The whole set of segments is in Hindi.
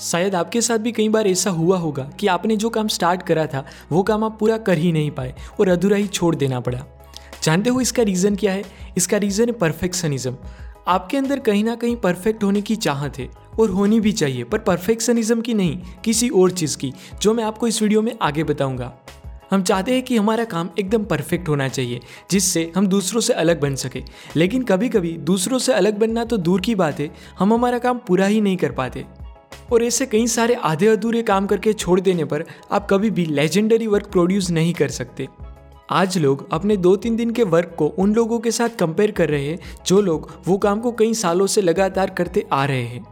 शायद आपके साथ भी कई बार ऐसा हुआ होगा कि आपने जो काम स्टार्ट करा था, वो काम आप पूरा कर ही नहीं पाए और अधूरा ही छोड़ देना पड़ा। जानते हो इसका रीज़न क्या है? इसका रीज़न है परफेक्शनिज्म आपके अंदर कहीं ना कहीं परफेक्ट होने की चाहत है और होनी भी चाहिए, पर परफेक्शनिज्म की नहीं, किसी और चीज़ की, जो मैं आपको इस वीडियो में आगे बताऊँगा। हम चाहते हैं कि हमारा काम एकदम परफेक्ट होना चाहिए, जिससे हम दूसरों से अलग बन सके। लेकिन कभी कभी दूसरों से अलग बनना तो दूर की बात है, हम हमारा काम पूरा ही नहीं कर पाते। और ऐसे कई सारे आधे अधूरे काम करके छोड़ देने पर आप कभी भी लेजेंडरी वर्क प्रोड्यूस नहीं कर सकते। आज लोग अपने दो तीन दिन के वर्क को उन लोगों के साथ कंपेयर कर रहे हैं, जो लोग वो काम को कई सालों से लगातार करते आ रहे हैं।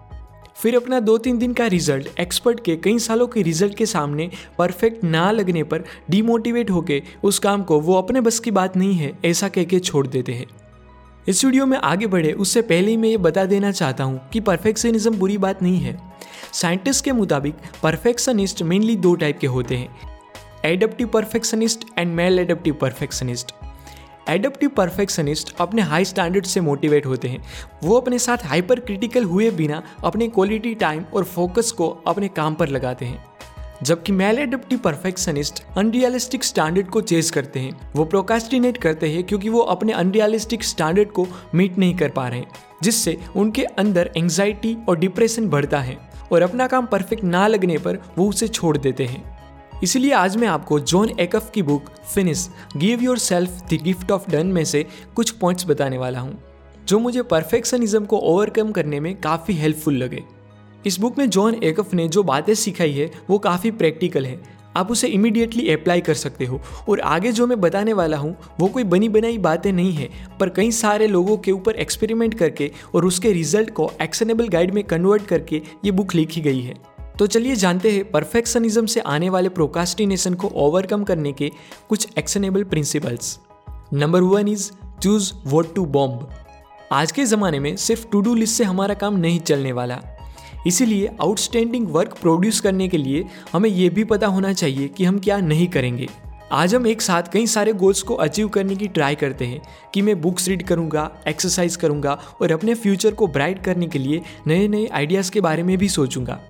फिर अपना दो तीन दिन का रिज़ल्ट एक्सपर्ट के कई सालों के रिज़ल्ट के सामने परफेक्ट ना लगने पर डीमोटिवेट होकर उस काम को वो अपने बस की बात नहीं है, ऐसा कह के छोड़ देते हैं। इस वीडियो में आगे बढ़े, उससे पहले ही मैं ये बता देना चाहता हूँ कि परफेक्शनिज्म बुरी बात नहीं है। साइंटिस्ट के मुताबिक, परफेक्शनिस्ट मेनली दो टाइप के होते हैं adaptive perfectionist and maladaptive perfectionist adaptive perfectionist अपने हाई स्टैंडर्ड से मोटिवेट होते हैं। वो अपने साथ हाइपर क्रिटिकल हुए बिना अपने क्वालिटी टाइम और फोकस को अपने काम पर लगाते हैं। जबकि maladaptive perfectionist unrealistic standard को चेज करते हैं। वो प्रोकास्टिनेट करते हैं क्योंकि वो अपने अनरियलिस्टिक स्टैंडर्ड को मीट नहीं कर पा रहे हैं, जिससे उनके अंदर एंग्जाइटी और डिप्रेशन बढ़ता है और अपना काम परफेक्ट ना लगने पर वो उसे छोड़ देते हैं। इसलिए आज मैं आपको जॉन एकफ की book finish give yourself the gift of done में से कुछ पॉइंट्स बताने वाला हूँ, जो मुझे परफेक्शनिज्म को ओवरकम करने में काफ़ी हेल्पफुल लगे। इस बुक में जॉन एकफ ने जो बातें सिखाई है, वो काफ़ी प्रैक्टिकल है। आप उसे इमीडिएटली अप्लाई कर सकते हो। और आगे जो मैं बताने वाला हूँ, वो कोई बनी बनाई बातें नहीं है, पर कई सारे लोगों के ऊपर एक्सपेरिमेंट करके और उसके रिज़ल्ट को एक्शनेबल गाइड में कन्वर्ट करके ये बुक लिखी गई है। तो चलिए जानते हैं परफेक्शनिज्म से आने वाले प्रोकास्टिनेशन को ओवरकम करने के कुछ actionable principles number one is choose what to bomb आज के ज़माने में सिर्फ़ टू डू लिस्ट से हमारा काम नहीं चलने वाला। इसीलिए आउटस्टैंडिंग वर्क प्रोड्यूस करने के लिए हमें यह भी पता होना चाहिए कि हम क्या नहीं करेंगे। आज हम एक साथ कई सारे गोल्स को अचीव करने की ट्राई करते हैं कि मैं बुक्स रीड करूँगा एक्सरसाइज करूँगा और अपने फ्यूचर को ब्राइट करने के लिए नए नए आइडियाज़ के बारे में भी सोचूँगा।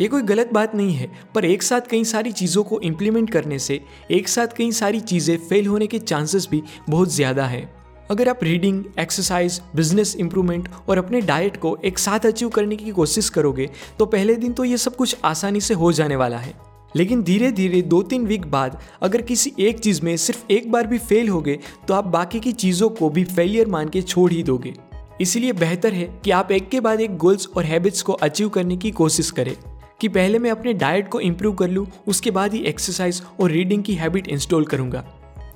ये कोई गलत बात नहीं है, पर एक साथ कई सारी चीज़ों को इम्प्लीमेंट करने से एक साथ कई सारी चीज़ें फेल होने के चांसेस भी बहुत ज़्यादा है। अगर आप रीडिंग एक्सरसाइज बिज़नेस इंप्रूवमेंट और अपने डाइट को एक साथ अचीव करने की कोशिश करोगे तो पहले दिन तो ये सब कुछ आसानी से हो जाने वाला है। लेकिन धीरे धीरे दो तीन वीक बाद अगर किसी एक चीज़ में सिर्फ़ एक बार भी फेल हो गए तो आप बाकी की चीज़ों को भी फेलियर मान के छोड़ ही दोगे। इसलिए बेहतर है कि आप एक के बाद एक गोल्स और हैबिट्स को अचीव करने की कोशिश करें। कि पहले मैं अपने डाइट को इम्प्रूव कर लूँ, उसके बाद ही एक्सरसाइज और रीडिंग की हैबिट इंस्टॉल करूँगा।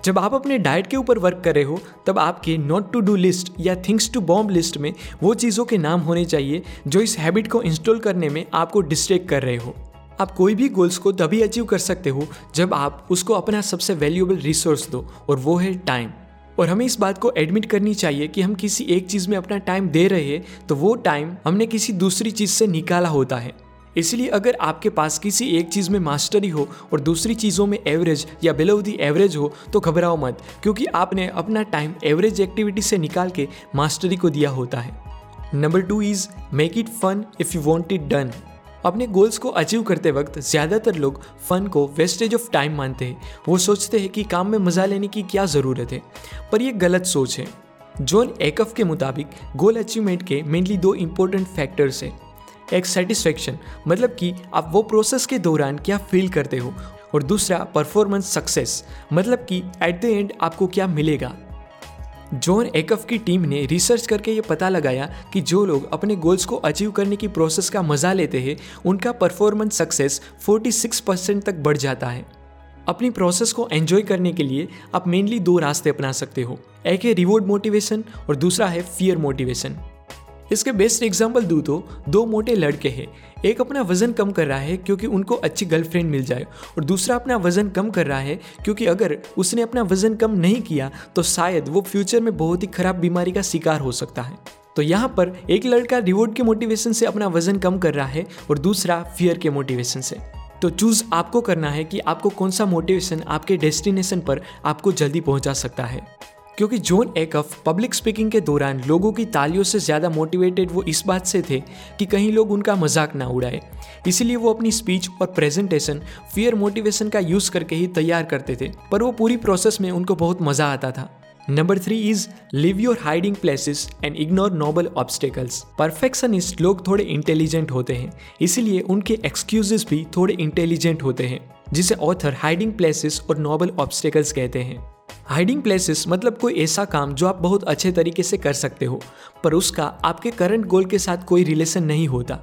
जब आप अपने डाइट के ऊपर वर्क कर रहे हो, तब आपके नॉट टू डू लिस्ट या थिंग्स टू बॉम्ब लिस्ट में वो चीज़ों के नाम होने चाहिए जो इस हैबिट को इंस्टॉल करने में आपको डिस्ट्रैक्ट कर रहे हो। आप कोई भी गोल्स को तभी अचीव कर सकते हो जब आप उसको अपना सबसे वैल्यूएबल रिसोर्स दो, और वो है टाइम और हमें इस बात को एडमिट करनी चाहिए कि हम किसी एक चीज़ में अपना टाइम दे रहे हैं तो वो टाइम हमने किसी दूसरी चीज़ से निकाला होता है। इसलिए अगर आपके पास किसी एक चीज़ में मास्टरी हो और दूसरी चीज़ों में एवरेज या बिलो दी एवरेज हो तो घबराओ मत, क्योंकि आपने अपना टाइम एवरेज एक्टिविटी से निकाल के मास्टरी को दिया होता है। Number two is make it fun if you want it done अपने गोल्स को अचीव करते वक्त ज़्यादातर लोग फन को वेस्टेज ऑफ़ टाइम मानते हैं। वो सोचते हैं कि काम में मज़ा लेने की क्या ज़रूरत है। पर यह गलत सोच है। जॉन एकफ के मुताबिक गोल अचीवमेंट के मेनली दो इंपॉर्टेंट फैक्टर्स हैं। एक सेटिस्फेक्शन मतलब कि आप वो प्रोसेस के दौरान क्या फील करते हो? और दूसरा परफॉर्मेंस सक्सेस मतलब कि एट द एंड आपको क्या मिलेगा? जॉन एकफ की टीम ने रिसर्च करके ये पता लगाया कि जो लोग अपने गोल्स को अचीव करने की प्रोसेस का मज़ा लेते हैं, उनका परफॉर्मेंस सक्सेस 46 परसेंट तक बढ़ जाता है। अपनी प्रोसेस को एंजॉय करने के लिए आप मेनली दो रास्ते अपना सकते हो। एक है रिवॉर्ड मोटिवेशन और दूसरा है फियर मोटिवेशन इसके बेस्ट एग्ज़ाम्पल दू तो दो मोटे लड़के हैं। एक अपना वज़न कम कर रहा है क्योंकि उनको अच्छी गर्लफ्रेंड मिल जाए और दूसरा अपना वज़न कम कर रहा है क्योंकि अगर उसने अपना वज़न कम नहीं किया तो शायद वो फ्यूचर में बहुत ही खराब बीमारी का शिकार हो सकता है। तो यहाँ पर एक लड़का रिवॉर्ड के मोटिवेशन से अपना वज़न कम कर रहा है और दूसरा फियर के मोटिवेशन से। तो चूज़ आपको करना है कि आपको कौन सा मोटिवेशन आपके डेस्टिनेशन पर आपको जल्दी पहुँचा सकता है। क्योंकि जोन एकफ पब्लिक स्पीकिंग के दौरान लोगों की तालियों से ज़्यादा मोटिवेटेड वो इस बात से थे कि कहीं लोग उनका मज़ाक ना उड़ाए। इसीलिए वो अपनी स्पीच और प्रेजेंटेशन फियर मोटिवेशन का यूज़ करके ही तैयार करते थे। पर वो पूरी प्रोसेस में उनको बहुत मज़ा आता था। Number three is leave your hiding places and ignore noble obstacles perfectionist लोग थोड़े इंटेलिजेंट होते हैं। इसीलिए उनके एक्सक्यूजेस भी थोड़े इंटेलिजेंट होते हैं, जिसे ऑथर हाइडिंग प्लेसेस और नोबल ऑब्स्टेकल्स कहते हैं। हाइडिंग प्लेसेस मतलब कोई ऐसा काम जो आप बहुत अच्छे तरीके से कर सकते हो, पर उसका आपके करंट गोल के साथ कोई रिलेशन नहीं होता।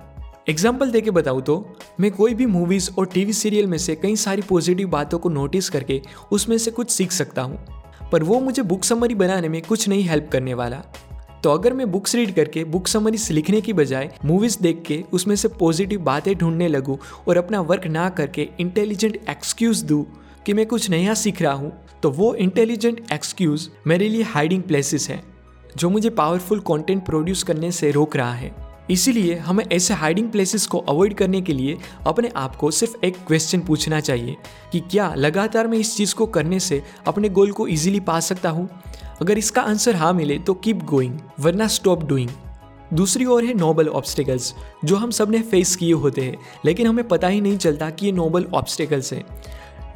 एग्ज़ाम्पल दे के बताऊँ तो मैं कोई भी मूवीज़ और टीवी सीरियल में से कई सारी पॉजिटिव बातों को नोटिस करके उसमें से कुछ सीख सकता हूँ, पर वो मुझे बुक समरी बनाने में कुछ नहीं हेल्प करने वाला। तो अगर मैं बुक्स रीड करके बुक समरीज लिखने की बजाय मूवीज़ देख के उसमें से पॉजिटिव बातें ढूँढने लगूँ और अपना वर्क ना करके इंटेलिजेंट एक्सक्यूज दूँ कि मैं कुछ नया सीख रहा हूँ तो वो इंटेलिजेंट एक्सक्यूज मेरे लिए हाइडिंग प्लेसेस है, जो मुझे पावरफुल कंटेंट प्रोड्यूस करने से रोक रहा है। इसीलिए हमें ऐसे हाइडिंग प्लेसेस को अवॉइड करने के लिए अपने आप को सिर्फ़ एक क्वेश्चन पूछना चाहिए कि क्या लगातार मैं इस चीज़ को करने से अपने गोल को इजीली पा सकता हूँ? अगर इसका आंसर हाँ मिले तो कीप गोइंग वरना स्टॉप डूइंग दूसरी ओर है नोबल ऑब्स्टिकल्स जो हम सबने फेस किए होते हैं, लेकिन हमें पता ही नहीं चलता कि ये नोबल ऑब्स्टिकल्स हैं।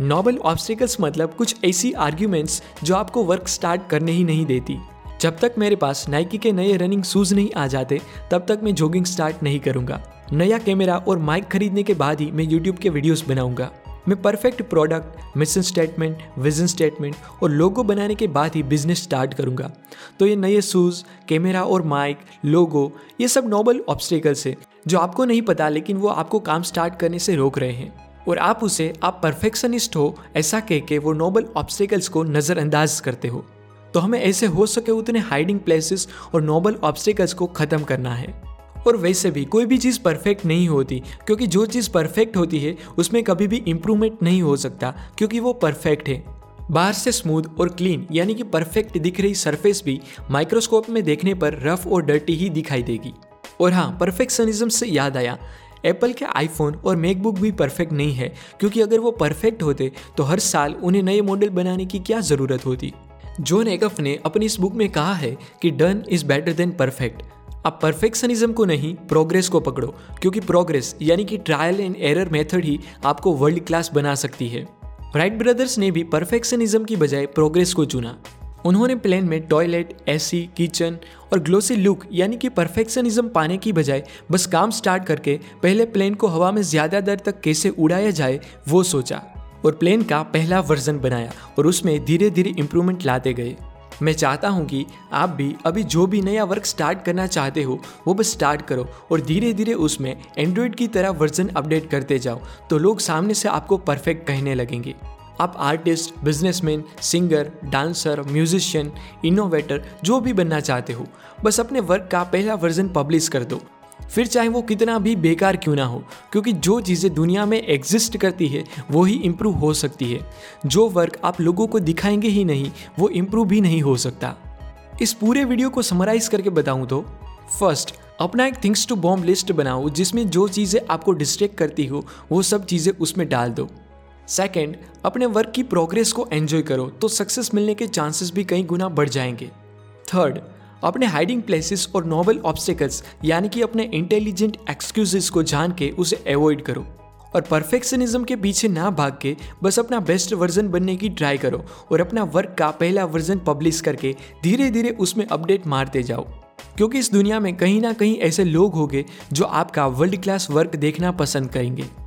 नोबल ऑब्स्टिकल्स मतलब कुछ ऐसी आर्ग्यूमेंट्स जो आपको वर्क स्टार्ट करने ही नहीं देती। जब तक मेरे पास नाइकी के नए रनिंग शूज़ नहीं आ जाते, तब तक मैं जॉगिंग स्टार्ट नहीं करूँगा। नया कैमरा और माइक खरीदने के बाद ही मैं यूट्यूब के वीडियोस बनाऊँगा। मैं perfect product mission statement vision statement और लोगो बनाने के बाद ही बिज़नेस स्टार्ट करूँगा। तो ये नए शूज़ कैमरा और माइक लोगो ये सब नॉबल ऑब्स्टिकल्स है, जो आपको नहीं पता, लेकिन वो आपको काम स्टार्ट करने से रोक रहे हैं। और आप उसे, आप परफेक्शनिस्ट हो, ऐसा कह के वो नोबल ऑब्स्टिकल्स को नज़रअंदाज करते हो। तो हमें ऐसे हो सके उतने हाइडिंग प्लेसेस और नोबल ऑब्स्टिकल्स को ख़त्म करना है। और वैसे भी, कोई भी चीज़ परफेक्ट नहीं होती, क्योंकि जो चीज़ परफेक्ट होती है, उसमें कभी भी इम्प्रूवमेंट नहीं हो सकता, क्योंकि वो परफेक्ट है। बाहर से स्मूथ और क्लीन यानी कि परफेक्ट दिख रही सरफेस भी माइक्रोस्कोप में देखने पर रफ और डर्टी ही दिखाई देगी। और हाँ परफेक्शनिज्म से याद आया एप्पल के आईफोन और मैकबुक भी परफेक्ट नहीं है, क्योंकि अगर वो परफेक्ट होते तो हर साल उन्हें नए मॉडल बनाने की क्या ज़रूरत होती। जॉन एकफ ने अपनी इस बुक में कहा है कि done is better than perfect आप परफेक्शनिज्म को नहीं प्रोग्रेस को पकड़ो, क्योंकि प्रोग्रेस यानी कि ट्रायल एंड एरर मेथड ही आपको वर्ल्ड क्लास बना सकती है। राइट ब्रदर्स ने भी परफेक्शनिज्म की बजाय प्रोग्रेस को चुना। उन्होंने प्लेन में टॉयलेट एसी किचन और ग्लोसी लुक, यानी कि परफेक्शनिज्म पाने की बजाय बस काम स्टार्ट करके पहले प्लेन को हवा में ज़्यादा देर तक कैसे उड़ाया जाए, वो सोचा और प्लेन का पहला वर्जन बनाया और उसमें धीरे धीरे इम्प्रूवमेंट लाते गए। मैं चाहता हूँ कि आप भी अभी जो भी नया वर्क स्टार्ट करना चाहते हो, वो बस स्टार्ट करो और धीरे धीरे उसमें एंड्रॉयड की तरह वर्जन अपडेट करते जाओ तो लोग सामने से आपको परफेक्ट कहने लगेंगे। आप artist businessman singer dancer musician innovator जो भी बनना चाहते हो, बस अपने वर्क का पहला वर्जन पब्लिश कर दो। फिर चाहे वो कितना भी बेकार क्यों ना हो, क्योंकि जो चीज़ें दुनिया में एग्जिस्ट करती है, वो ही इम्प्रूव हो सकती है। जो वर्क आप लोगों को दिखाएँगे ही नहीं, वो इम्प्रूव भी नहीं हो सकता। इस पूरे वीडियो को समराइज करके बताऊँ तो फ़र्स्ट अपना एक थिंग्स टू बॉम्ब लिस्ट बनाओ, जिसमें जो चीज़ें आपको डिस्ट्रैक्ट करती हो, वो सब चीज़ें उसमें डाल दो। सेकेंड अपने वर्क की प्रोग्रेस को एंजॉय करो तो सक्सेस मिलने के चांसेस भी कई गुना बढ़ जाएँगे। थर्ड अपने हाइडिंग प्लेसेस और नॉवल ऑब्स्टिकल्स यानी कि अपने इंटेलिजेंट एक्सक्यूजेस को जान के उसे अवॉइड करो। और परफेक्शनिज्म के पीछे ना भाग के, बस अपना बेस्ट वर्जन बनने की ट्राई करो और अपना वर्क का पहला वर्जन पब्लिश करके धीरे धीरे उसमें अपडेट मारते जाओ। क्योंकि इस दुनिया में कहीं ना कहीं ऐसे लोग होंगे जो आपका वर्ल्ड क्लास वर्क देखना पसंद करेंगे।